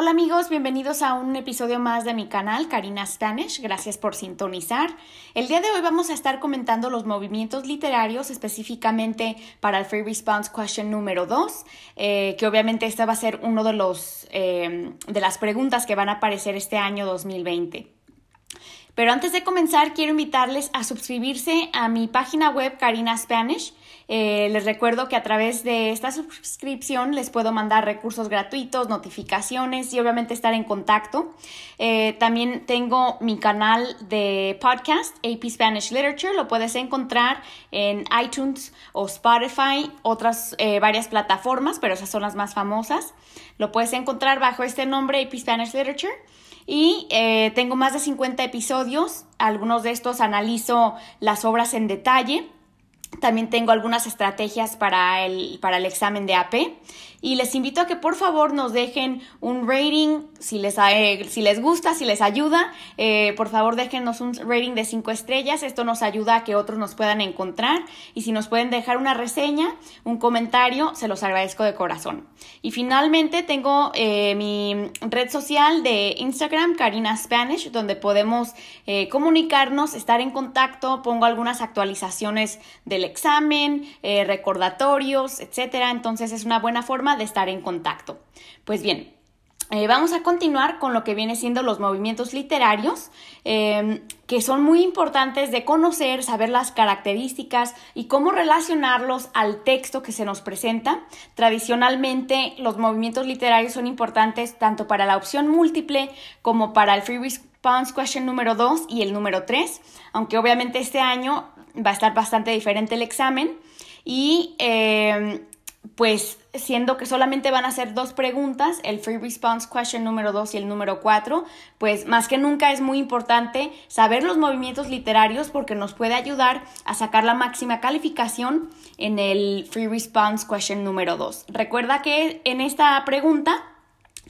Hola amigos, bienvenidos a un episodio más de mi canal, Karina Spanish. Gracias por sintonizar. El día de hoy vamos a estar comentando los movimientos literarios, específicamente para el Free Response Question número 2, eh, que obviamente esta va a ser uno de, eh, de las preguntas que van a aparecer este año 2020. Pero antes de comenzar, quiero invitarles a suscribirse a mi página web Karina Spanish. Eh, les recuerdo que a través de esta suscripción les puedo mandar recursos gratuitos, notificaciones y obviamente estar en contacto. Eh, también tengo mi canal de podcast, AP Spanish Literature. Lo puedes encontrar en iTunes o Spotify, otras eh, varias plataformas, pero esas son las más famosas. Lo puedes encontrar bajo este nombre, AP Spanish Literature. Y eh, tengo más de 50 episodios, algunos de estos analizo las obras en detalle también tengo algunas estrategias para el, para el examen de AP y les invito a que por favor nos dejen un rating si les, eh, si les gusta, si les ayuda. Eh, por favor déjenos un rating de 5 estrellas. Esto nos ayuda a que otros nos puedan encontrar y si nos pueden dejar una reseña, un comentario, se los agradezco de corazón. Y finalmente tengo eh, mi red social de Instagram, Karina Spanish, donde podemos comunicarnos, estar en contacto. Pongo algunas actualizaciones de el examen, eh, recordatorios, etcétera. Entonces es una buena forma de estar en contacto. Pues bien, eh, vamos a continuar con lo que viene siendo los movimientos literarios, em, que son muy importantes de conocer, saber las características y cómo relacionarlos al texto que se nos presenta. Tradicionalmente, los movimientos literarios son importantes tanto para la opción múltiple como para el Free Response Question número 2 y el número 3, aunque obviamente este año va a estar bastante diferente el examen y em, pues siendo que solamente van a ser dos preguntas, el Free Response Question número 2 y el número 4, pues más que nunca es muy importante saber los movimientos literarios porque nos puede ayudar a sacar la máxima calificación en el Free Response Question número 2. Recuerda que en esta pregunta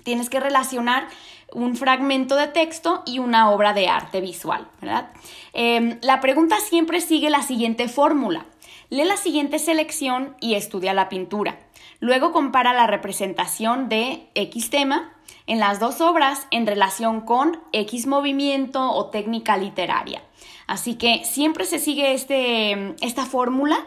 tienes que relacionar un fragmento de texto y una obra de arte visual, ¿verdad? Em, la pregunta siempre sigue la siguiente fórmula. Lee la siguiente selección y estudia la pintura. Luego compara la representación de X tema en las dos obras en relación con X movimiento o técnica literaria. Así que siempre se sigue este, esta fórmula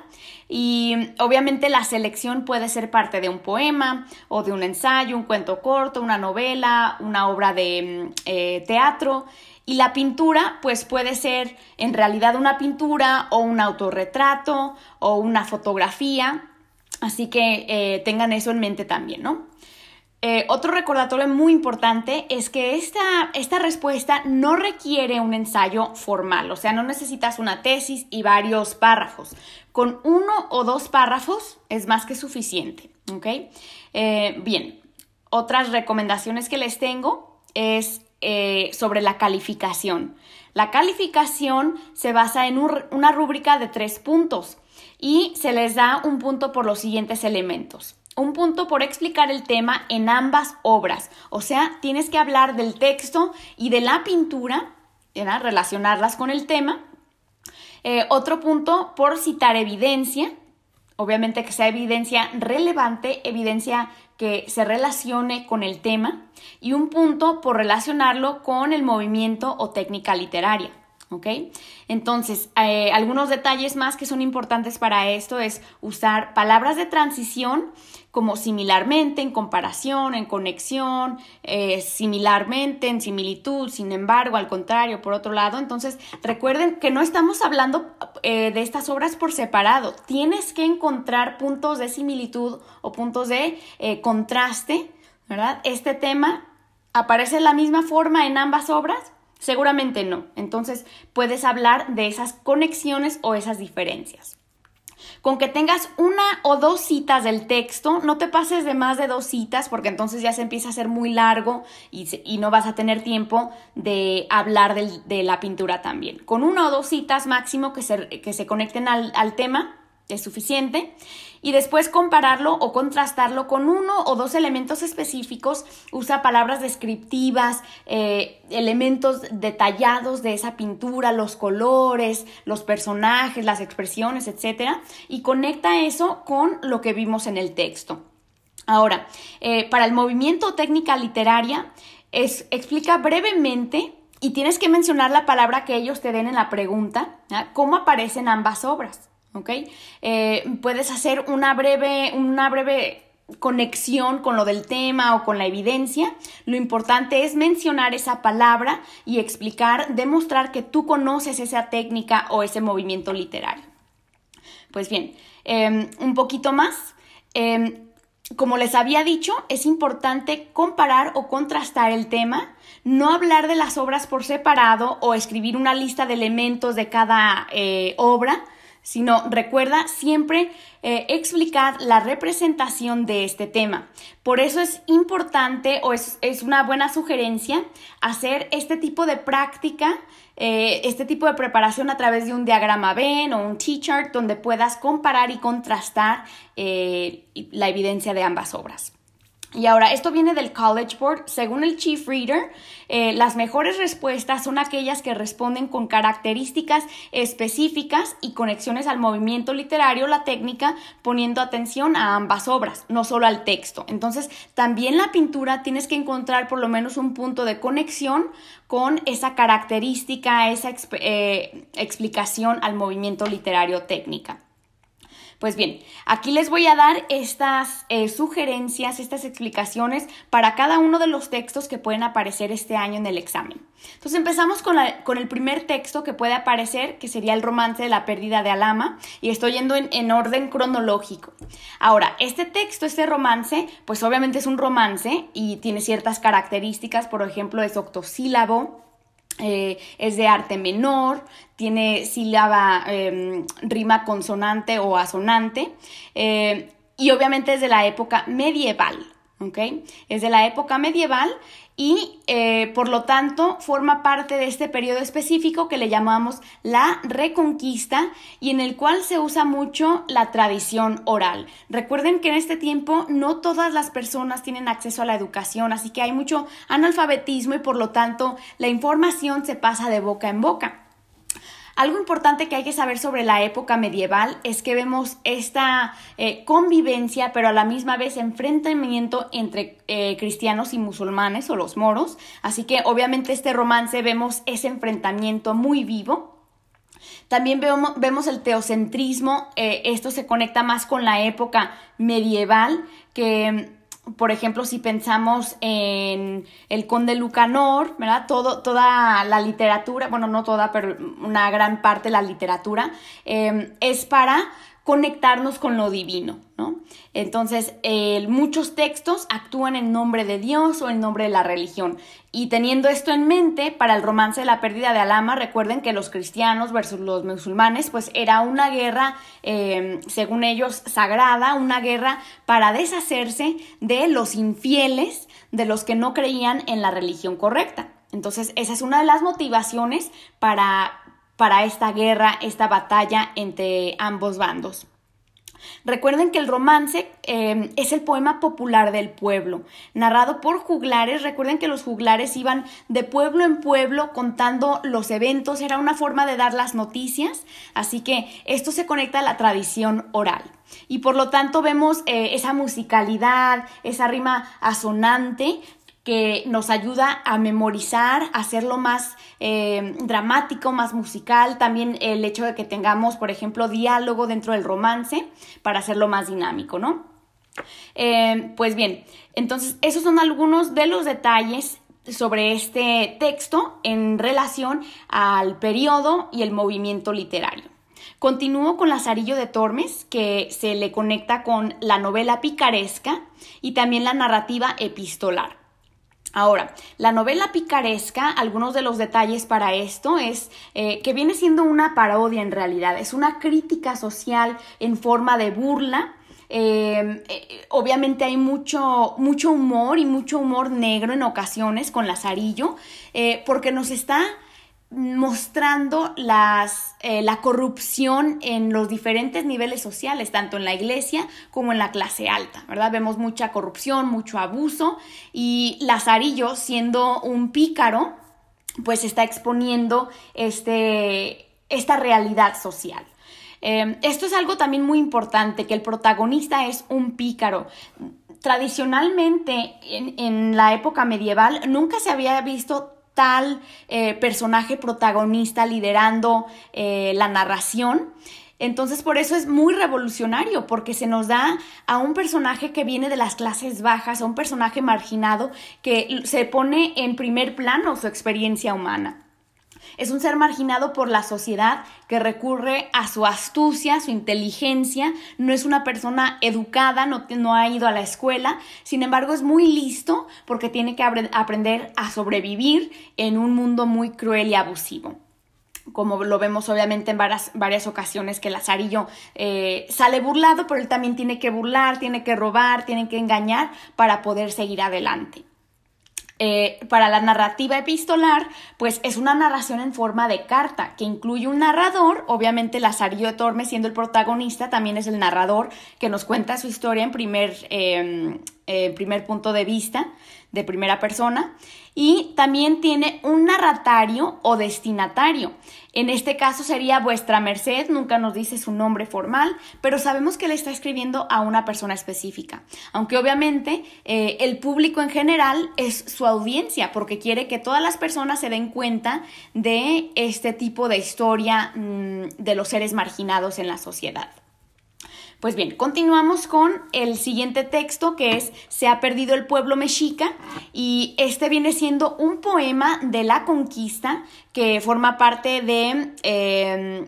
y obviamente la selección puede ser parte de un poema o de un ensayo, un cuento corto, una novela, una obra de eh, teatro. Y la pintura, pues puede ser en realidad una pintura o un autorretrato o una fotografía. Así que eh, tengan eso en mente también, ¿no? Eh, otro recordatorio muy importante es que esta, esta, respuesta no requiere un ensayo formal, o sea, no necesitas una tesis y varios párrafos. Con uno o dos párrafos es más que suficiente, ¿ok? Eh, bien, otras recomendaciones que les tengo es eh, sobre la calificación. La calificación se basa en una rúbrica de tres puntos y se les da un punto por los siguientes elementos un punto por explicar el tema en ambas obras. O sea, tienes que hablar del texto y de la pintura, relacionarlas con el tema. Eh, otro punto por citar evidencia, obviamente que sea evidencia relevante, evidencia que se relacione con el tema. Y un punto por relacionarlo con el movimiento o técnica literaria. ¿Ok? Entonces, eh, algunos detalles más que son importantes para esto es usar palabras de transición como similarmente, en comparación, en conexión, eh, similarmente, en similitud, sin embargo, al contrario, por otro lado. Entonces, recuerden que no estamos hablando eh, de estas obras por separado. Tienes que encontrar puntos de similitud o puntos de contraste, ¿verdad? Este tema aparece de la misma forma en ambas obras Seguramente no. Entonces puedes hablar de esas conexiones o esas diferencias. Con que tengas una o dos citas del texto, no te pases de más de dos citas porque entonces ya se empieza a hacer muy largo y, no vas a tener tiempo de hablar de la pintura también. Con una o dos citas máximo que se, que se conecten al, al tema es suficiente y después compararlo o contrastarlo con uno o dos elementos específicos, usa palabras descriptivas, eh, elementos detallados de esa pintura, los colores, los personajes, las expresiones, etc. Y conecta eso con lo que vimos en el texto. Ahora, eh, para el movimiento técnica literaria, es, explica brevemente y tienes que mencionar la palabra que ellos te den en la pregunta, cómo aparecen ambas obras. ¿Ok? Eh, puedes hacer una breve, una breve conexión con lo del tema o con la evidencia. Lo importante es mencionar esa palabra y explicar, demostrar que tú conoces esa técnica o ese movimiento literario. Pues bien, em, un poquito más. Em, como les había dicho, es importante comparar o contrastar el tema, no hablar de las obras por separado o escribir una lista de elementos de cada eh, obra, sino recuerda siempre eh, explicar la representación de este tema. Por eso es importante o es, una buena sugerencia hacer este tipo de práctica, eh, este tipo de preparación a través de un diagrama Venn o un T-chart donde puedas comparar y contrastar eh, la evidencia de ambas obras. Y ahora, esto viene del College Board. Según el Chief Reader, eh, las mejores respuestas son aquellas que responden con características específicas y conexiones al movimiento literario, la técnica, poniendo atención a ambas obras, no solo al texto. Entonces, también la pintura tienes que encontrar por lo menos un punto de conexión con esa característica, esa eh, explicación al movimiento literario técnica. Pues bien, aquí les voy a dar estas eh, sugerencias, estas explicaciones para cada uno de los textos que pueden aparecer este año en el examen. Entonces empezamos con, el primer texto que puede aparecer, que sería el romance de la pérdida de Alama, y estoy yendo en, en orden cronológico. Ahora, este texto, este romance, pues obviamente es un romance y tiene ciertas características, por ejemplo, es octosílabo, eh, es de arte menor, tiene sílaba, em, rima consonante o asonante, eh, y obviamente es de la época medieval, ¿ok? Es de la época medieval y eh, por lo tanto forma parte de este periodo específico que le llamamos la reconquista y en el cual se usa mucho la tradición oral. Recuerden que en este tiempo no todas las personas tienen acceso a la educación, así que hay mucho analfabetismo y por lo tanto la información se pasa de boca en boca. Algo importante que hay que saber sobre la época medieval es que vemos esta eh, convivencia, pero a la misma vez enfrentamiento entre eh, cristianos y musulmanes o los moros. Así que obviamente este romance vemos ese enfrentamiento muy vivo. También vemos, vemos el teocentrismo, eh, esto se conecta más con la época medieval, que por ejemplo, si pensamos en el conde Lucanor, ¿verdad? Todo, toda la literatura, bueno, no toda, pero una gran parte de la literatura, eh, es para conectarnos con lo divino, ¿no? Entonces, muchos textos actúan en nombre de Dios o en nombre de la religión. Y teniendo esto en mente, para el romance de la pérdida de Alama, recuerden que los cristianos versus los musulmanes, pues era una guerra, em, según ellos, sagrada, una guerra para deshacerse de los infieles, de los que no creían en la religión correcta. Entonces, esa es una de las motivaciones para para esta guerra, esta batalla entre ambos bandos. Recuerden que el romance eh, es el poema popular del pueblo, narrado por juglares. Recuerden que los juglares iban de pueblo en pueblo contando los eventos, era una forma de dar las noticias, así que esto se conecta a la tradición oral. Y por lo tanto vemos eh, esa musicalidad, esa rima asonante que nos ayuda a memorizar, a hacerlo más eh, dramático, más musical, también el hecho de que tengamos, por ejemplo, diálogo dentro del romance para hacerlo más dinámico, ¿no? Eh, pues bien, entonces esos son algunos de los detalles sobre este texto en relación al periodo y el movimiento literario. Continúo con Lazarillo de Tormes, que se le conecta con la novela picaresca y también la narrativa epistolar. Ahora, la novela picaresca, algunos de los detalles para esto es eh, que viene siendo una parodia en realidad, es una crítica social en forma de burla. Em, eh, obviamente hay mucho, mucho humor y mucho humor negro en ocasiones con Lazarillo, eh, porque nos está mostrando las, eh, la corrupción en los diferentes niveles sociales, tanto en la iglesia como en la clase alta, ¿verdad? Vemos mucha corrupción, mucho abuso y Lazarillo, siendo un pícaro, pues está exponiendo este, esta realidad social. Em, esto es algo también muy importante, que el protagonista es un pícaro tradicionalmente en, la época medieval nunca se había visto tal eh, personaje protagonista liderando eh, la narración. Entonces por eso es muy revolucionario, porque se nos da a un personaje que viene de las clases bajas, a un personaje marginado que se pone en primer plano su experiencia humana. Es un ser marginado por la sociedad que recurre a su astucia, su inteligencia, no es una persona educada, no, no ha ido a la escuela, sin embargo es muy listo porque tiene que aprender a sobrevivir en un mundo muy cruel y abusivo. Como lo vemos obviamente en varias, varias ocasiones que Lazarillo eh, sale burlado, pero él también tiene que burlar, tiene que robar, tiene que engañar para poder seguir adelante. Eh, para la narrativa epistolar, pues es una narración en forma de carta que incluye un narrador, obviamente Lazarillo de Tormes siendo el protagonista, también es el narrador que nos cuenta su historia en primer, em, primer punto de vista, de primera persona, y también tiene un narratario o destinatario. En este caso sería vuestra merced, nunca nos dice su nombre formal, pero sabemos que le está escribiendo a una persona específica. Aunque obviamente eh, el público en general es su audiencia, porque quiere que todas las personas se den cuenta de este tipo de historia mm, de los seres marginados en la sociedad. Pues bien, continuamos con el siguiente texto que es Se ha perdido el pueblo mexica y este viene siendo un poema de la conquista que forma parte de em,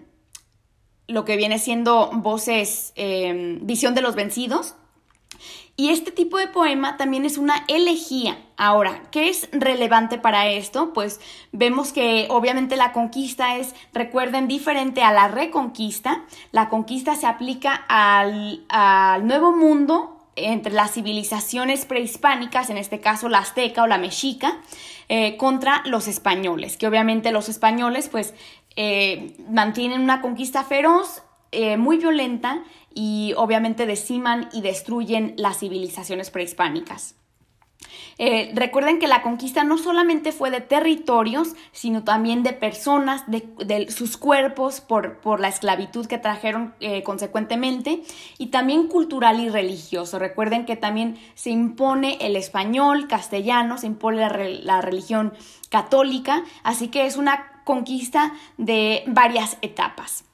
lo que viene siendo voces, em, visión de los vencidos y este tipo de poema también es una elegía. Ahora, ¿qué es relevante para esto? Pues vemos que obviamente la conquista es, recuerden, diferente a la reconquista. La conquista se aplica al, nuevo mundo entre las civilizaciones prehispánicas, en este caso la azteca o la mexica, eh, contra los españoles, que obviamente los españoles pues eh, mantienen una conquista feroz, eh, muy violenta y obviamente deciman y destruyen las civilizaciones prehispánicas. Eh, recuerden que la conquista no solamente fue de territorios, sino también de personas, de, sus cuerpos por, la esclavitud que trajeron eh, consecuentemente, y también cultural y religioso. Recuerden que también se impone el español, castellano, se impone la religión católica, así que es una conquista de varias etapas.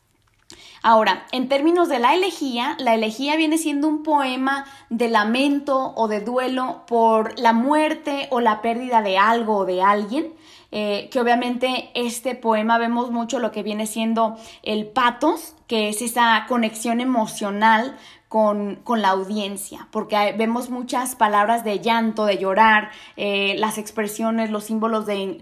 Ahora, en términos de la elegía, la elegía viene siendo un poema de lamento o de duelo por la muerte o la pérdida de algo o de alguien. Eh, que obviamente este poema vemos mucho lo que viene siendo el patos, que es esa conexión emocional con, la audiencia, porque vemos muchas palabras de llanto, de llorar, eh, las expresiones, los símbolos de,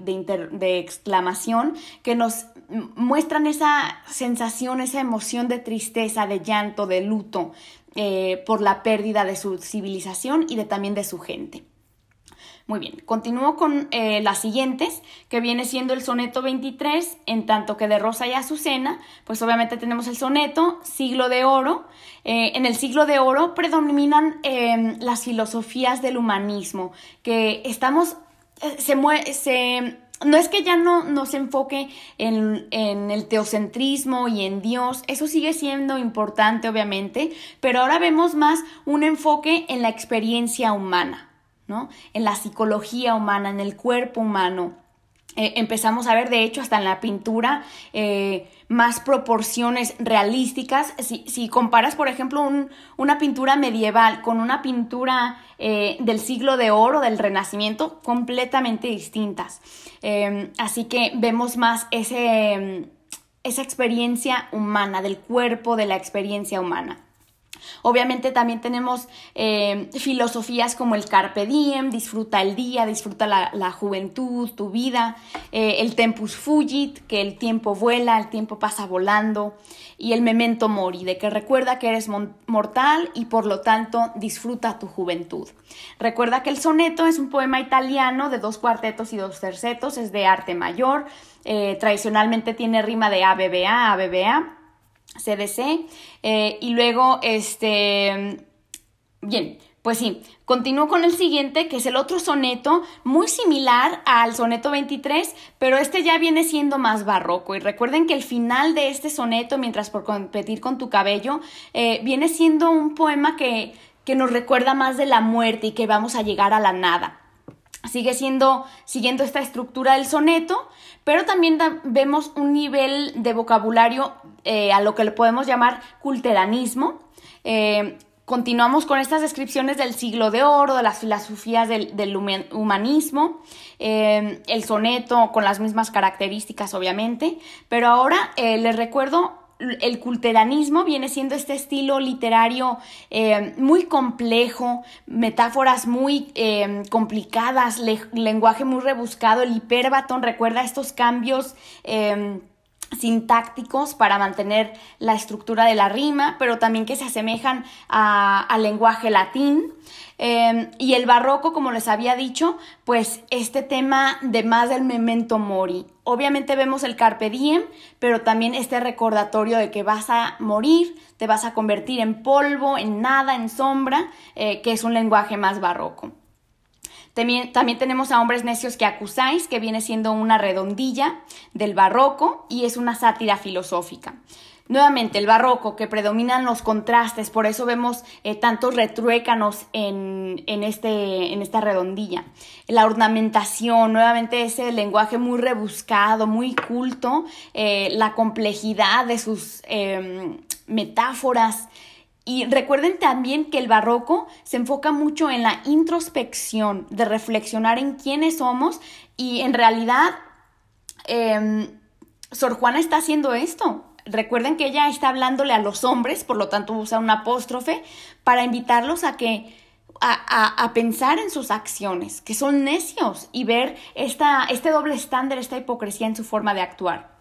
de exclamación que nos muestran esa sensación, esa emoción de tristeza, de llanto, de luto eh, por la pérdida de su civilización y de, también de su gente. Muy bien, continúo con eh, las siguientes, que viene siendo el soneto 23, en tanto que de Rosa y Azucena, pues obviamente tenemos el soneto, siglo de oro. Eh, en el siglo de oro predominan em, las filosofías del humanismo, que estamos, se, se no es que ya no nos enfoque en, el teocentrismo y en Dios, eso sigue siendo importante obviamente, pero ahora vemos más un enfoque en la experiencia humana, En la psicología humana, en el cuerpo humano. Eh, empezamos a ver, de hecho, hasta en la pintura, eh, más proporciones realísticas. Si, comparas, por ejemplo, una pintura medieval con una pintura eh, del siglo de oro, del Renacimiento, completamente distintas. así que vemos más ese, esa experiencia humana, del cuerpo, de la experiencia humana. Obviamente también tenemos eh, filosofías como el carpe diem, disfruta el día, disfruta la, juventud, tu vida, eh, el tempus fugit, que el tiempo vuela, el tiempo pasa volando, y el memento mori, de que recuerda que eres mortal y por lo tanto disfruta tu juventud. Recuerda que el soneto es un poema italiano de dos cuartetos y dos tercetos, es de arte mayor, eh, tradicionalmente tiene rima de ABBA, ABBA CDC. Eh, y luego, este, bien, pues sí, continúo con el siguiente, que es el otro soneto, muy similar al soneto 23, pero este ya viene siendo más barroco. Y recuerden que el final de este soneto, mientras por competir con tu cabello, eh, viene siendo un poema que que nos recuerda más de la muerte y que vamos a llegar a la nada. Sigue siendo, siguiendo esta estructura del soneto, pero también vemos un nivel de vocabulario eh, a lo que le podemos llamar culteranismo. Eh, continuamos con estas descripciones del siglo de oro, de las filosofías del, humanismo, eh, el soneto con las mismas características, obviamente, pero ahora les recuerdo el culteranismo viene siendo este estilo literario eh, muy complejo, metáforas muy eh, complicadas, lenguaje muy rebuscado. El hiperbatón recuerda estos cambios eh, sintácticos para mantener la estructura de la rima, pero también que se asemejan al lenguaje latín. Em, y el barroco, como les había dicho, pues este tema de más del memento mori. Obviamente vemos el carpe diem, pero también este recordatorio de que vas a morir, te vas a convertir en polvo, en nada, en sombra, eh, que es un lenguaje más barroco. También, también, tenemos a Hombres Necios que acusáis, que viene siendo una redondilla del barroco y es una sátira filosófica. Nuevamente, el barroco, que predominan los contrastes, por eso vemos eh, tantos retruécanos en, este, en esta redondilla. La ornamentación, nuevamente ese lenguaje muy rebuscado, muy culto, eh, la complejidad de sus em, metáforas. Y recuerden también que el barroco se enfoca mucho en la introspección, de reflexionar en quiénes somos y en realidad em, Sor Juana está haciendo esto. Recuerden que ella está hablándole a los hombres, por lo tanto usa un apóstrofe, para invitarlos a que a, pensar en sus acciones, que son necios, y ver esta, este doble estándar, esta hipocresía en su forma de actuar.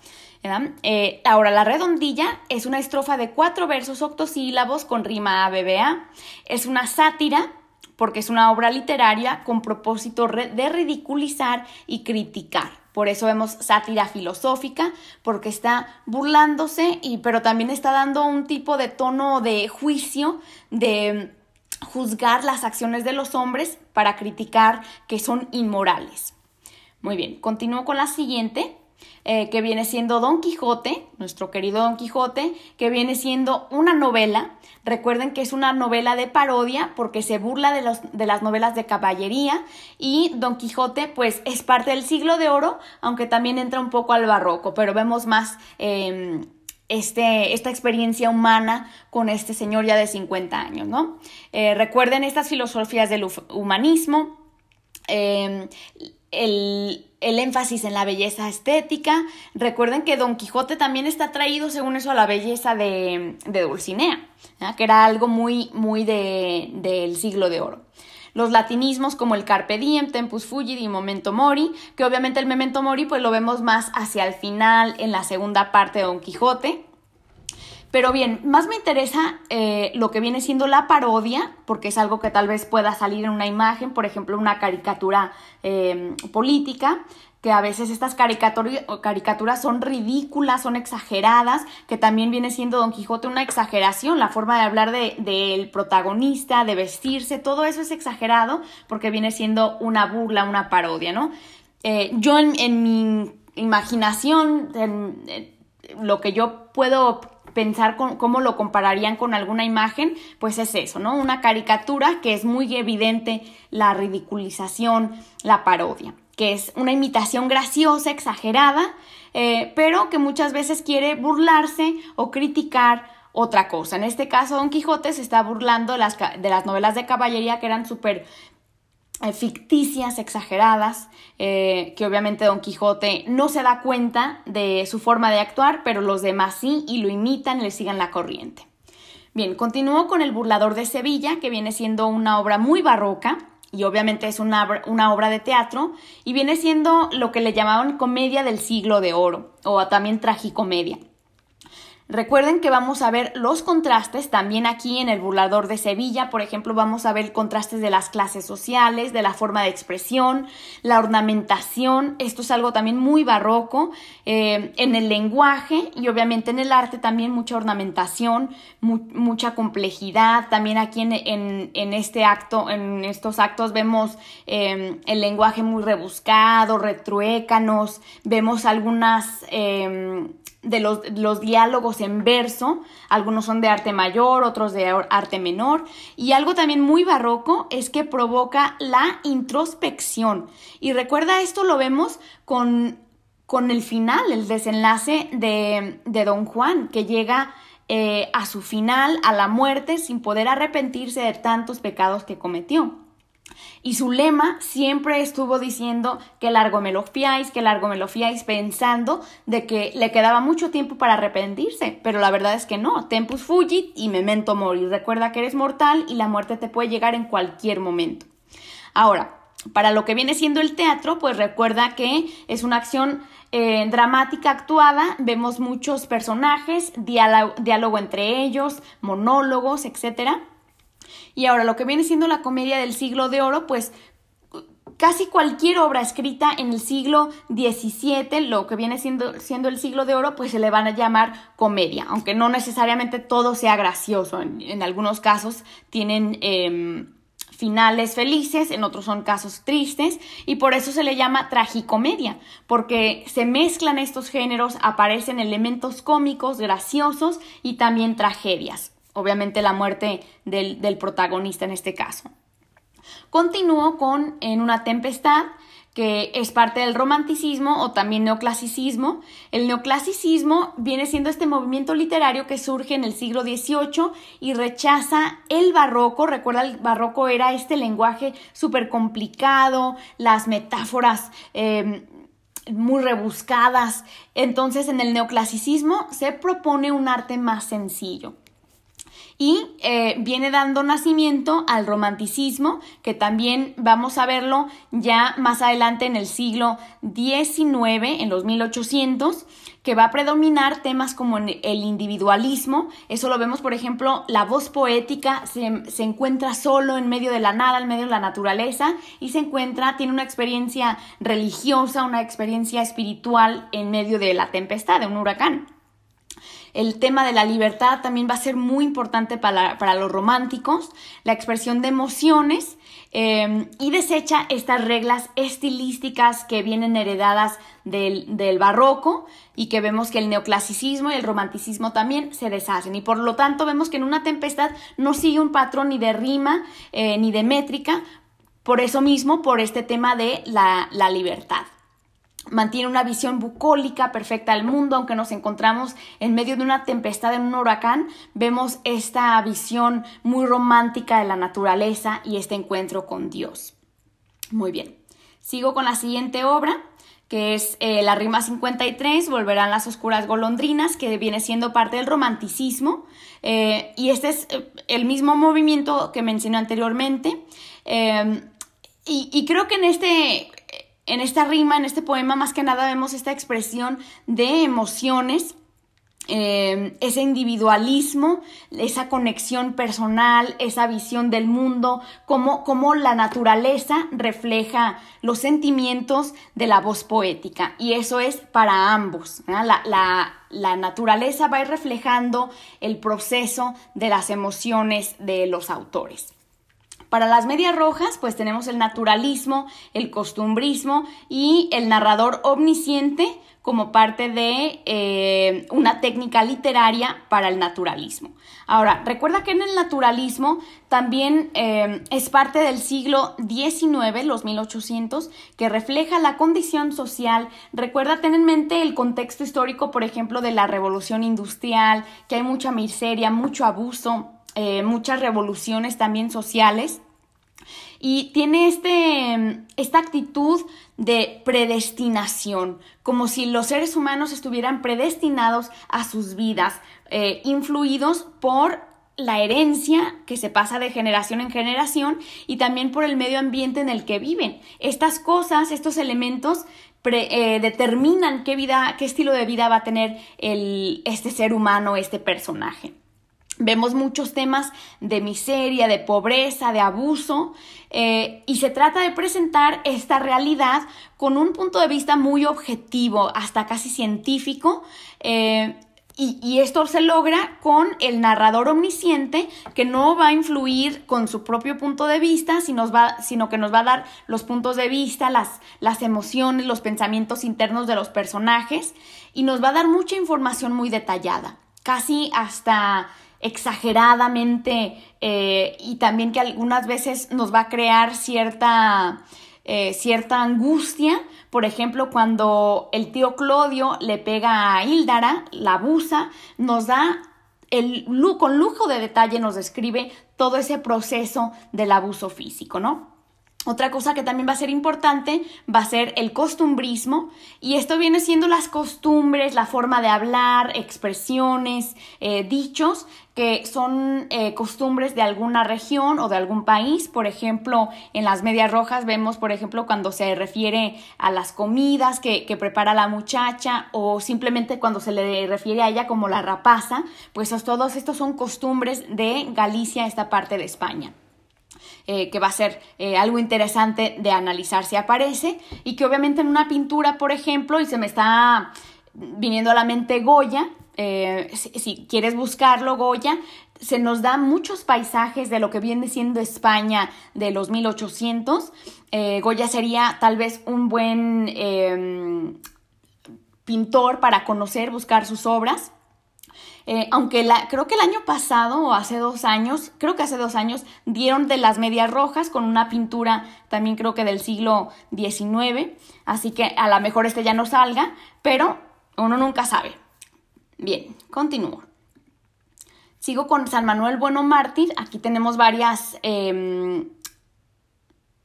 Eh, ahora, la redondilla es una estrofa de cuatro versos octosílabos con rima ABBA. Es una sátira porque es una obra literaria con propósito de ridiculizar y criticar. Por eso vemos sátira filosófica, porque está burlándose, y, pero también está dando un tipo de tono de juicio, de juzgar las acciones de los hombres para criticar que son inmorales. Muy bien, continúo con la siguiente. Eh, que viene siendo Don Quijote, nuestro querido Don Quijote, que viene siendo una novela. Recuerden que es una novela de parodia porque se burla de, los, de las novelas de caballería y Don Quijote pues es parte del siglo de oro, aunque también entra un poco al barroco, pero vemos más... Em, este, esta experiencia humana con este señor ya de 50 años, ¿no? Eh, recuerden estas filosofías del humanismo, em, el, énfasis en la belleza estética. Recuerden que Don Quijote también está traído, según eso, a la belleza de, Dulcinea, que era algo muy, muy del siglo de oro. Los latinismos como el carpe diem, tempus fugit y momento mori, que obviamente el memento mori pues lo vemos más hacia el final, en la segunda parte de Don Quijote, pero bien, más me interesa eh, lo que viene siendo la parodia, porque es algo que tal vez pueda salir en una imagen, por ejemplo, una caricatura em, política, que a veces estas caricaturas son ridículas, son exageradas, que también viene siendo Don Quijote una exageración, la forma de hablar del protagonista, de vestirse, todo eso es exagerado porque viene siendo una burla, una parodia, ¿no? Eh, yo en, mi imaginación, en, lo que yo puedo pensar cómo lo compararían con alguna imagen, pues es eso, ¿no? Una caricatura que es muy evidente la ridiculización, la parodia, que es una imitación graciosa, exagerada, eh, pero que muchas veces quiere burlarse o criticar otra cosa. En este caso, Don Quijote se está burlando de las, novelas de caballería que eran súper eh, ficticias, exageradas, eh, que obviamente Don Quijote no se da cuenta de su forma de actuar, pero los demás sí y lo imitan y le siguen la corriente. Bien, continúo con El burlador de Sevilla, que viene siendo una obra muy barroca y obviamente es una, una obra de teatro y viene siendo lo que le llamaban comedia del siglo de oro o también tragicomedia. Recuerden que vamos a ver los contrastes también aquí en el burlador de Sevilla, por ejemplo, vamos a ver contrastes de las clases sociales, de la forma de expresión, la ornamentación, esto es algo también muy barroco, eh, en el lenguaje y obviamente en el arte también mucha ornamentación, mucha complejidad, también aquí en, este acto, en estos actos vemos eh, el lenguaje muy rebuscado, retruécanos, vemos algunas... Eh, de los, diálogos en verso, algunos son de arte mayor, otros de arte menor, y algo también muy barroco es que provoca la introspección. Y recuerda esto lo vemos con, con el final, el desenlace de, de Don Juan, que llega eh, a su final, a la muerte, sin poder arrepentirse de tantos pecados que cometió. Y su lema siempre estuvo diciendo que largo me lo fiáis, que largo me lo fiáis, pensando de que le quedaba mucho tiempo para arrepentirse. Pero la verdad es que no. Tempus fugit y memento mori. Recuerda que eres mortal y la muerte te puede llegar en cualquier momento. Ahora, para lo que viene siendo el teatro, pues recuerda que es una acción eh, dramática actuada, vemos muchos personajes, diálogo, diálogo entre ellos, monólogos, etcétera. Y ahora lo que viene siendo la comedia del siglo de oro, pues casi cualquier obra escrita en el siglo XVII, lo que viene siendo, siendo, el siglo de oro, pues se le van a llamar comedia, aunque no necesariamente todo sea gracioso. En, algunos casos tienen em, finales felices, en otros son casos tristes, y por eso se le llama tragicomedia, porque se mezclan estos géneros, aparecen elementos cómicos, graciosos y también tragedias obviamente la muerte del, protagonista en este caso. Continúo con En una tempestad, que es parte del romanticismo o también neoclasicismo. El neoclasicismo viene siendo este movimiento literario que surge en el siglo XVIII y rechaza el barroco. Recuerda, el barroco era este lenguaje súper complicado, las metáforas em, muy rebuscadas. Entonces, en el neoclasicismo se propone un arte más sencillo y eh, viene dando nacimiento al romanticismo, que también vamos a verlo ya más adelante en el siglo XIX, en los 1800, que va a predominar temas como el individualismo. Eso lo vemos, por ejemplo, la voz poética se, se encuentra solo en medio de la nada, en medio de la naturaleza, y se encuentra, tiene una experiencia religiosa, una experiencia espiritual en medio de la tempestad, de un huracán. El tema de la libertad también va a ser muy importante para, los románticos, la expresión de emociones em, y desecha estas reglas estilísticas que vienen heredadas del, barroco y que vemos que el neoclasicismo y el romanticismo también se deshacen. Y por lo tanto vemos que en una tempestad no sigue un patrón ni de rima eh, ni de métrica, por eso mismo, por este tema de la libertad mantiene una visión bucólica perfecta del mundo, aunque nos encontramos en medio de una tempestad, en un huracán, vemos esta visión muy romántica de la naturaleza y este encuentro con Dios. Muy bien, sigo con la siguiente obra, que es eh, la rima 53, Volverán las oscuras golondrinas, que viene siendo parte del romanticismo, eh, y este es eh, el mismo movimiento que mencioné anteriormente. Y, y, creo que en este, en esta rima, en este poema, más que nada vemos esta expresión de emociones, eh, ese individualismo, esa conexión personal, esa visión del mundo, cómo, la naturaleza refleja los sentimientos de la voz poética. Y eso es para ambos. La, la naturaleza va a ir reflejando el proceso de las emociones de los autores. Para las medias rojas, pues tenemos el naturalismo, el costumbrismo y el narrador omnisciente como parte de eh, una técnica literaria para el naturalismo. Ahora, recuerda que en el naturalismo también eh, es parte del siglo XIX, los 1800, que refleja la condición social. Recuerda, ten en mente el contexto histórico, por ejemplo, de la revolución industrial, que hay mucha miseria, mucho abuso, eh, muchas revoluciones también sociales y tiene este, esta actitud de predestinación, como si los seres humanos estuvieran predestinados a sus vidas, eh, influidos por la herencia que se pasa de generación en generación y también por el medio ambiente en el que viven. Estas cosas, estos elementos eh, determinan qué vida, qué estilo de vida va a tener el, este ser humano, este personaje. Vemos muchos temas de miseria, de pobreza, de abuso, eh, y se trata de presentar esta realidad con un punto de vista muy objetivo, hasta casi científico, eh, y, esto se logra con el narrador omnisciente que no va a influir con su propio punto de vista, sino, sino que nos va a dar los puntos de vista, las, las emociones, los pensamientos internos de los personajes y nos va a dar mucha información muy detallada, casi hasta exageradamente eh, y también que algunas veces nos va a crear cierta eh, cierta angustia. Por ejemplo, cuando el tío Clodio le pega a Hildara, la abusa, nos da el, con lujo de detalle, nos describe todo ese proceso del abuso físico, ¿no? Otra cosa que también va a ser importante va a ser el costumbrismo y esto viene siendo las costumbres, la forma de hablar, expresiones, eh, dichos que son eh, costumbres de alguna región o de algún país. Por ejemplo, en las medias rojas vemos, por ejemplo, cuando se refiere a las comidas que, que prepara la muchacha o simplemente cuando se le refiere a ella como la rapaza, pues todos estos son costumbres de Galicia, esta parte de España. Eh, que va a ser eh, algo interesante de analizar si aparece y que obviamente en una pintura, por ejemplo, y se me está viniendo a la mente Goya, eh, si, quieres buscarlo, Goya, se nos da muchos paisajes de lo que viene siendo España de los 1800. Goya sería tal vez un buen em, pintor para conocer, buscar sus obras. Eh, aunque creo que el año pasado o hace dos años, creo que hace dos años, dieron de las medias rojas con una pintura también creo que del siglo XIX, así que a lo mejor este ya no salga, pero uno nunca sabe. Bien, continúo. Sigo con San Manuel Bueno Mártir. Aquí tenemos varias em,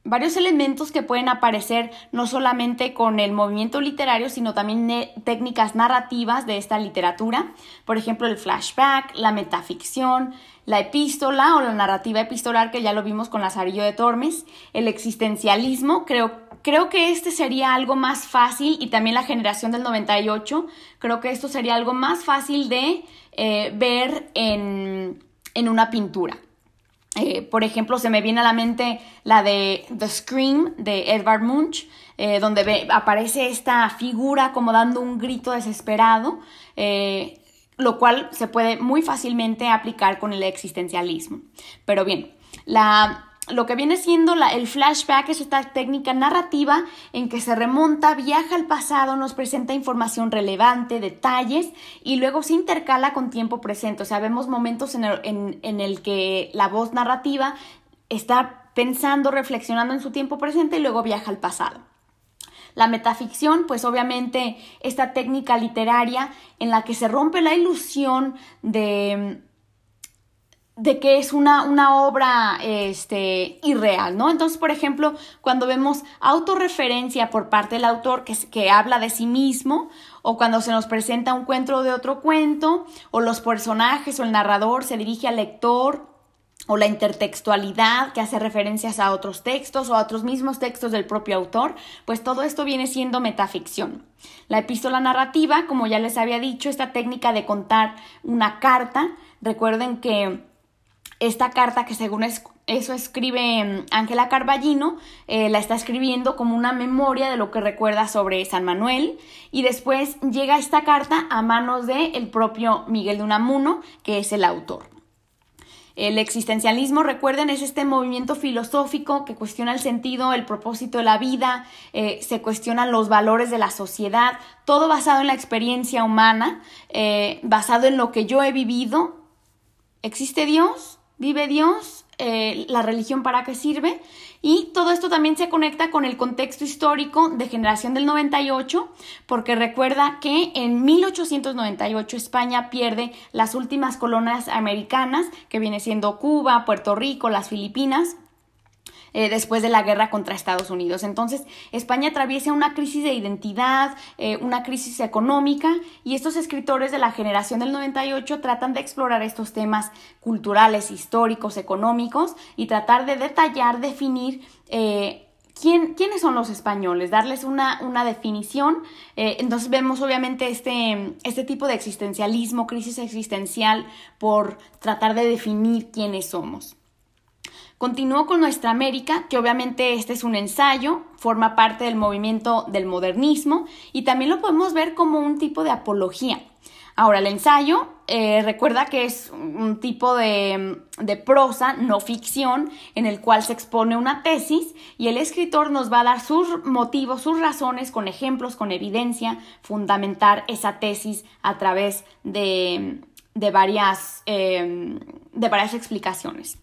varios elementos que pueden aparecer no solamente con el movimiento literario, sino también técnicas narrativas de esta literatura. Por ejemplo, el flashback, la metaficción, la epístola o la narrativa epistolar, que ya lo vimos con Lazarillo de Tormes, el existencialismo, creo, creo que este sería algo más fácil, y también la generación del 98, creo que esto sería algo más fácil de eh, ver en, en una pintura. Eh, por ejemplo, se me viene a la mente la de The Scream de Edvard Munch, eh, donde aparece esta figura como dando un grito desesperado, eh, lo cual se puede muy fácilmente aplicar con el existencialismo. Pero bien, la lo que viene siendo el flashback es esta técnica narrativa en que se remonta, viaja al pasado, nos presenta información relevante, detalles y luego se intercala con tiempo presente. O sea, vemos momentos en el, en el que la voz narrativa está pensando, reflexionando en su tiempo presente y luego viaja al pasado. La metaficción, pues obviamente esta técnica literaria en la que se rompe la ilusión de de que es una, una obra este, irreal, ¿no? Entonces, por ejemplo, cuando vemos autorreferencia por parte del autor que, que habla de sí mismo, o cuando se nos presenta un cuento de otro cuento, o los personajes o el narrador se dirige al lector, o la intertextualidad que hace referencias a otros textos o a otros mismos textos del propio autor, pues todo esto viene siendo metaficción. La epístola narrativa, como ya les había dicho, esta técnica de contar una carta, recuerden que esta carta que según eso escribe mm, Ángela Carballino, eh, la está escribiendo como una memoria de lo que recuerda sobre San Manuel y después llega esta carta a manos del el propio Miguel de Unamuno, que es el autor. El existencialismo, recuerden, es este movimiento filosófico que cuestiona el sentido, el propósito de la vida, eh, se cuestionan los valores de la sociedad, todo basado en la experiencia humana, eh, basado en lo que yo he vivido. ¿Existe Dios? Vive Dios, eh, la religión para qué sirve. Y todo esto también se conecta con el contexto histórico de generación del 98, porque recuerda que en 1898 España pierde las últimas colonias americanas, que viene siendo Cuba, Puerto Rico, las Filipinas, eh, después de la guerra contra Estados Unidos. Entonces, España atraviesa una crisis de identidad, eh, una crisis económica, y estos escritores de la generación del 98 tratan de explorar estos temas culturales, históricos, económicos, y tratar de detallar, definir eh, ¿Quién, ¿quiénes son los españoles? Darles una, una definición. entonces vemos obviamente este, este tipo de existencialismo, crisis existencial, por tratar de definir quiénes somos. Continúo con Nuestra América, que obviamente este es un ensayo, forma parte del movimiento del modernismo y también lo podemos ver como un tipo de apología. Ahora, el ensayo, eh, recuerda que es un tipo de, prosa, no ficción, en el cual se expone una tesis y el escritor nos va a dar sus motivos, sus razones, con ejemplos, con evidencia, fundamentar esa tesis a través de varias, eh, de varias explicaciones.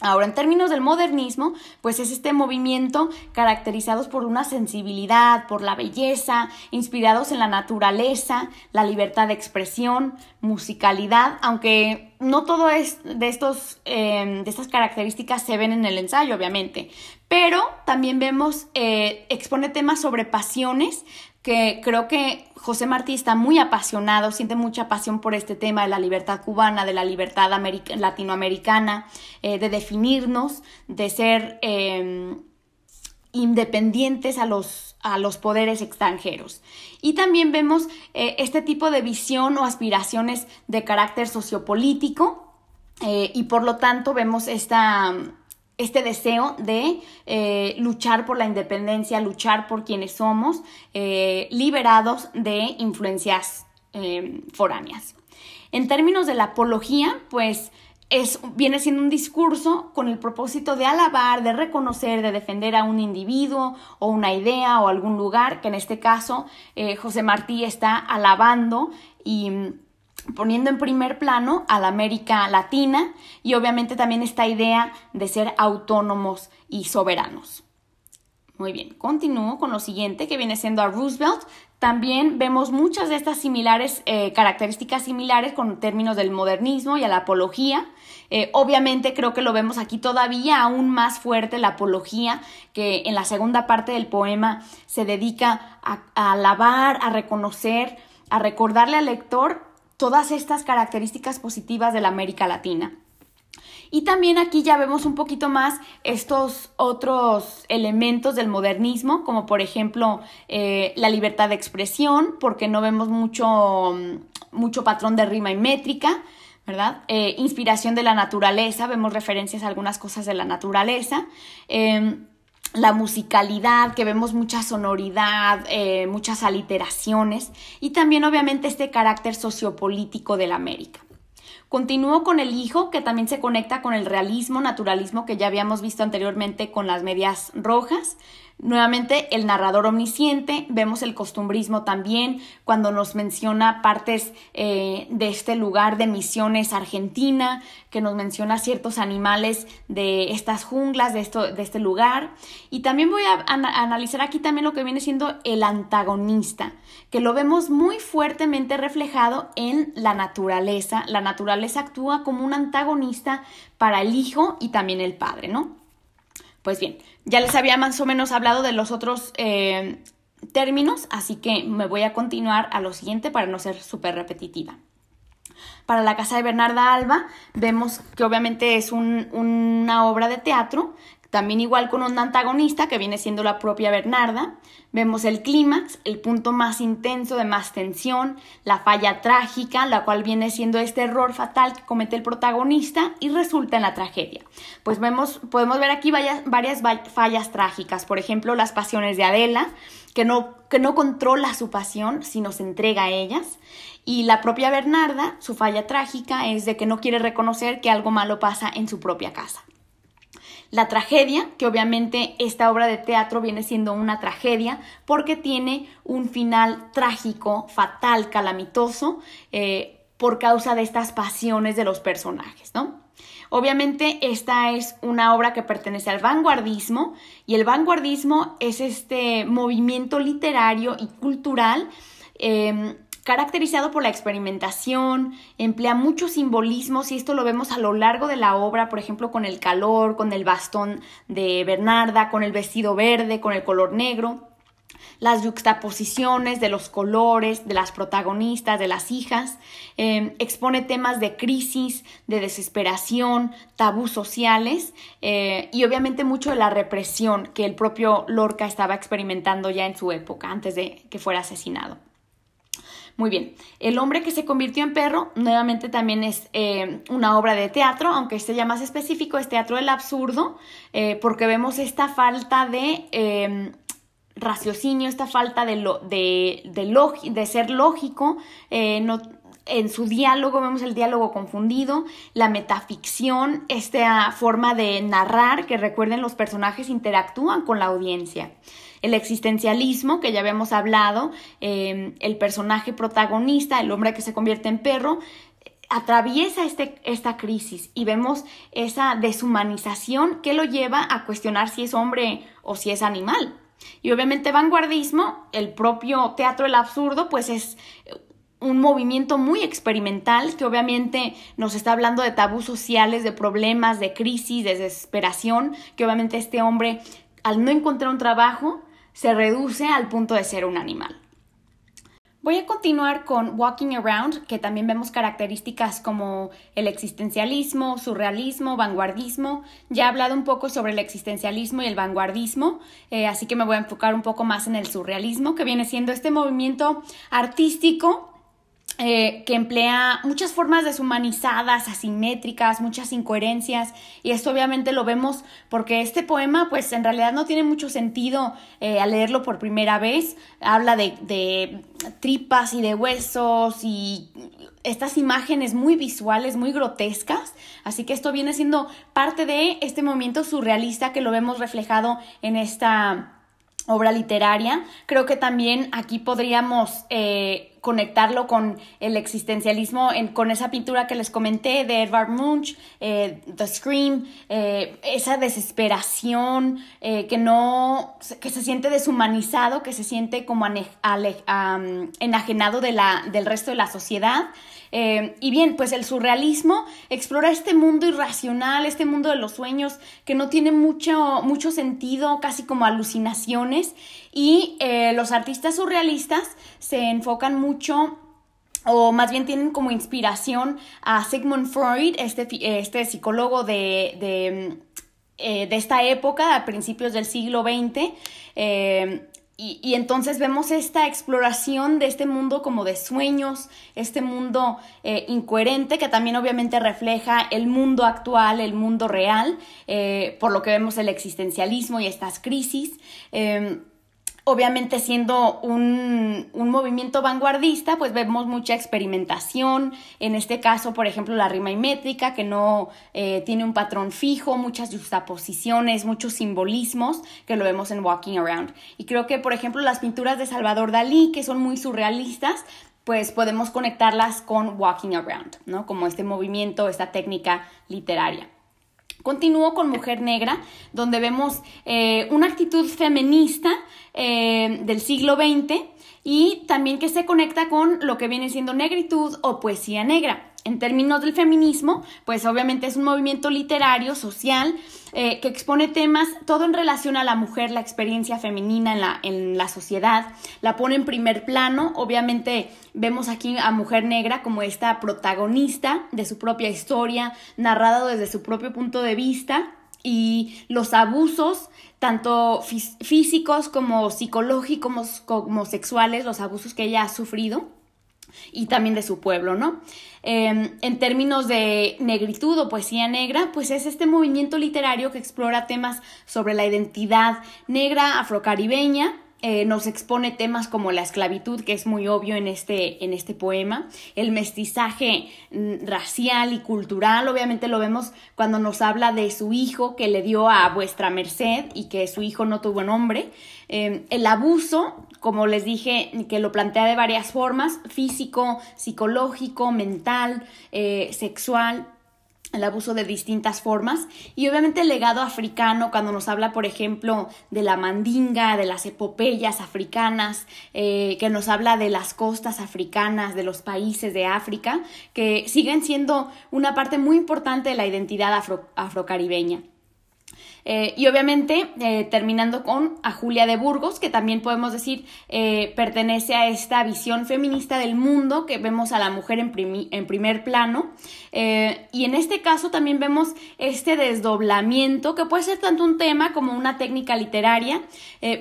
Ahora, en términos del modernismo, pues es este movimiento caracterizados por una sensibilidad, por la belleza, inspirados en la naturaleza, la libertad de expresión, musicalidad, aunque no todo es de, estos, eh, de estas características se ven en el ensayo, obviamente, pero también vemos, eh, expone temas sobre pasiones, que creo que José Martí está muy apasionado, siente mucha pasión por este tema de la libertad cubana, de la libertad latinoamericana, eh, de definirnos, de ser em, independientes a los, a los poderes extranjeros. Y también vemos eh, este tipo de visión o aspiraciones de carácter sociopolítico eh, y por lo tanto vemos esta este deseo de eh, luchar por la independencia, luchar por quienes somos, eh, liberados de influencias eh, foráneas. En términos de la apología, pues es, viene siendo un discurso con el propósito de alabar, de reconocer, de defender a un individuo o una idea o algún lugar, que en este caso José Martí está alabando y poniendo en primer plano a la América Latina y obviamente también esta idea de ser autónomos y soberanos. Muy bien, continúo con lo siguiente que viene siendo a Roosevelt. También vemos muchas de estas similares, eh, características similares con términos del modernismo y a la apología. Eh, obviamente creo que lo vemos aquí todavía aún más fuerte la apología, que en la segunda parte del poema se dedica a, a alabar, a reconocer, a recordarle al lector todas estas características positivas de la América Latina. Y también aquí ya vemos un poquito más estos otros elementos del modernismo, como por ejemplo eh, la libertad de expresión, porque no vemos mucho, mucho patrón de rima y métrica, ¿verdad? Eh, inspiración de la naturaleza, vemos referencias a algunas cosas de la naturaleza. Em, la musicalidad, que vemos mucha sonoridad, eh, muchas aliteraciones y también obviamente este carácter sociopolítico de la América. Continúo con el hijo, que también se conecta con el realismo, naturalismo que ya habíamos visto anteriormente con las medias rojas. Nuevamente, el narrador omnisciente, vemos el costumbrismo también cuando nos menciona partes eh, de este lugar de misiones argentina, que nos menciona ciertos animales de estas junglas, de, esto, de este lugar. Y también voy a, analizar aquí también lo que viene siendo el antagonista, que lo vemos muy fuertemente reflejado en la naturaleza. La naturaleza actúa como un antagonista para el hijo y también el padre, ¿no? Pues bien, ya les había más o menos hablado de los otros eh, términos, así que me voy a continuar a lo siguiente para no ser súper repetitiva. Para la casa de Bernarda Alba vemos que obviamente es una obra de teatro también igual con un antagonista que viene siendo la propia Bernarda. Vemos el clímax, el punto más intenso de más tensión, la falla trágica, la cual viene siendo este error fatal que comete el protagonista y resulta en la tragedia. Pues vemos, podemos ver aquí varias, fallas trágicas, por ejemplo, las pasiones de Adela, que no, que no controla su pasión, sino se entrega a ellas. Y la propia Bernarda, su falla trágica es de que no quiere reconocer que algo malo pasa en su propia casa. La tragedia, que obviamente esta obra de teatro viene siendo una tragedia porque tiene un final trágico, fatal, calamitoso, eh, por causa de estas pasiones de los personajes, ¿no? Obviamente esta es una obra que pertenece al vanguardismo y el vanguardismo es este movimiento literario y cultural em, caracterizado por la experimentación, emplea muchos simbolismos y esto lo vemos a lo largo de la obra, por ejemplo, con el calor, con el bastón de Bernarda, con el vestido verde, con el color negro las yuxtaposiciones de los colores, de las protagonistas, de las hijas, em, expone temas de crisis, de desesperación, tabús sociales eh, y obviamente mucho de la represión que el propio Lorca estaba experimentando ya en su época, antes de que fuera asesinado. Muy bien, El hombre que se convirtió en perro nuevamente también es eh, una obra de teatro, aunque este ya más específico es teatro del absurdo, eh, porque vemos esta falta de em, raciocinio, esta falta de, lo, de, de, de ser lógico, eh, no, en su diálogo, vemos el diálogo confundido, la metaficción, esta forma de narrar, que recuerden los personajes interactúan con la audiencia. El existencialismo, que ya habíamos hablado, em, el personaje protagonista, el hombre que se convierte en perro, atraviesa este, esta crisis y vemos esa deshumanización que lo lleva a cuestionar si es hombre o si es animal. Y obviamente vanguardismo, el propio teatro del absurdo, pues es un movimiento muy experimental que obviamente nos está hablando de tabús sociales, de problemas, de crisis, de desesperación, que obviamente este hombre al no encontrar un trabajo se reduce al punto de ser un animal. Voy a continuar con Walking Around, que también vemos características como el existencialismo, surrealismo, vanguardismo. Ya he hablado un poco sobre el existencialismo y el vanguardismo, eh, así que me voy a enfocar un poco más en el surrealismo, que viene siendo este movimiento artístico eh, que emplea muchas formas deshumanizadas, asimétricas, muchas incoherencias, y esto obviamente lo vemos porque este poema, pues en realidad no tiene mucho sentido eh, al leerlo por primera vez, habla de, tripas y de huesos y estas imágenes muy visuales, muy grotescas, así que esto viene siendo parte de este movimiento surrealista que lo vemos reflejado en esta obra literaria. Creo que también aquí podríamos eh, conectarlo con el existencialismo, con esa pintura que les comenté de Edvard Munch, eh, The Scream, eh, esa desesperación que no, que se siente deshumanizado, que se siente como enajenado de la, del resto de la sociedad. Eh, y bien, pues el surrealismo explora este mundo irracional, este mundo de los sueños que no tiene mucho, mucho sentido, casi como alucinaciones. Y eh, los artistas surrealistas se enfocan mucho o más bien tienen como inspiración a Sigmund Freud, este, este psicólogo de, de, eh, de, esta época, a principios del siglo XX. Y, entonces vemos esta exploración de este mundo como de sueños, este mundo eh, incoherente que también obviamente refleja el mundo actual, el mundo real, eh, por lo que vemos el existencialismo y estas crisis. Em, obviamente siendo un, movimiento vanguardista, pues vemos mucha experimentación, en este caso, por ejemplo, la rima y métrica, que no eh, tiene un patrón fijo, muchas justaposiciones, muchos simbolismos, que lo vemos en Walking Around. Y creo que, por ejemplo, las pinturas de Salvador Dalí, que son muy surrealistas, pues podemos conectarlas con Walking Around, ¿no? Como este movimiento, esta técnica literaria. Continúo con Mujer Negra, donde vemos eh, una actitud feminista eh, del siglo XX y también que se conecta con lo que viene siendo negritud o poesía negra. En términos del feminismo, pues obviamente es un movimiento literario, social, eh, que expone temas, todo en relación a la mujer, la experiencia femenina en la, en la sociedad, la pone en primer plano, obviamente vemos aquí a Mujer Negra como esta protagonista de su propia historia, narrada desde su propio punto de vista, y los abusos, tanto físicos como psicológicos como sexuales, los abusos que ella ha sufrido y también de su pueblo, ¿no? Em, en términos de negritud o poesía negra, pues es este movimiento literario que explora temas sobre la identidad negra afrocaribeña, eh, nos expone temas como la esclavitud, que es muy obvio en este, en este poema, el mestizaje mm, racial y cultural, obviamente lo vemos cuando nos habla de su hijo que le dio a vuestra merced y que su hijo no tuvo nombre, em, el abuso, como les dije, que lo plantea de varias formas, físico, psicológico, mental, eh, sexual, el abuso de distintas formas y obviamente el legado africano cuando nos habla por ejemplo de la mandinga, de las epopeyas africanas, eh, que nos habla de las costas africanas, de los países de África, que siguen siendo una parte muy importante de la identidad afro afrocaribeña. Eh, y obviamente, eh, terminando con a Julia de Burgos, que también podemos decir eh, pertenece a esta visión feminista del mundo, que vemos a la mujer en, en primer plano. y en este caso también vemos este desdoblamiento, que puede ser tanto un tema como una técnica literaria,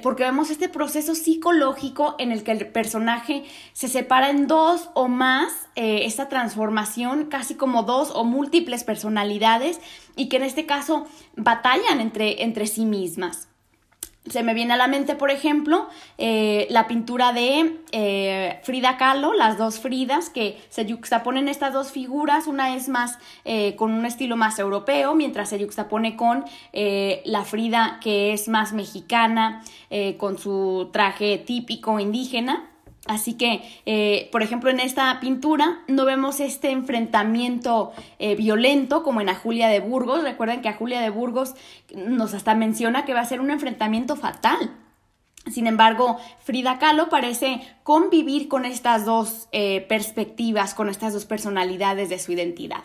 porque vemos este proceso psicológico en el que el personaje se separa en dos o más, esta transformación, casi como dos o múltiples personalidades, y que en este caso batallan entre, entre sí mismas. Se me viene a la mente, por ejemplo, eh, la pintura de eh, Frida Kahlo, las dos Fridas, que se yuxtaponen estas dos figuras. Una es más eh, con un estilo más europeo, mientras se yuxtapone con la Frida que es más mexicana, con su traje típico indígena. Así que, eh, por ejemplo, en esta pintura no vemos este enfrentamiento eh, violento como en A Julia de Burgos. Recuerden que a Julia de Burgos nos hasta menciona que va a ser un enfrentamiento fatal. Sin embargo, Frida Kahlo parece convivir con estas dos eh, perspectivas, con estas dos personalidades de su identidad.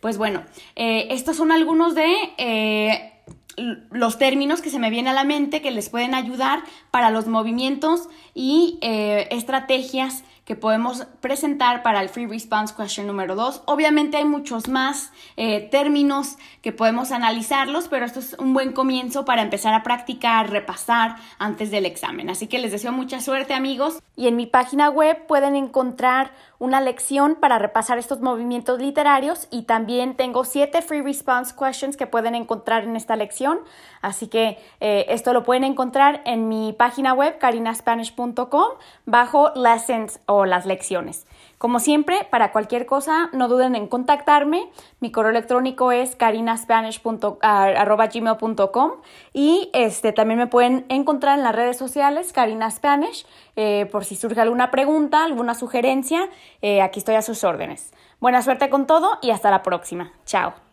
Pues bueno, estos son algunos de los términos que se me vienen a la mente que les pueden ayudar para los movimientos y eh, estrategias que podemos presentar para el Free Response Question número 2. Obviamente hay muchos más eh, términos que podemos analizarlos, pero esto es un buen comienzo para empezar a practicar, repasar antes del examen. Así que les deseo mucha suerte amigos y en mi página web pueden encontrar una lección para repasar estos movimientos literarios y también tengo siete free response questions que pueden encontrar en esta lección. Así que eh, esto lo pueden encontrar en mi página web carinaspanish.com bajo lessons o las lecciones. Como siempre, para cualquier cosa, no duden en contactarme. Mi correo electrónico es carinaspanish.gmail.com y este, también me pueden encontrar en las redes sociales, Karina Spanish, eh, por si surge alguna pregunta, alguna sugerencia, eh, aquí estoy a sus órdenes. Buena suerte con todo y hasta la próxima. Chao.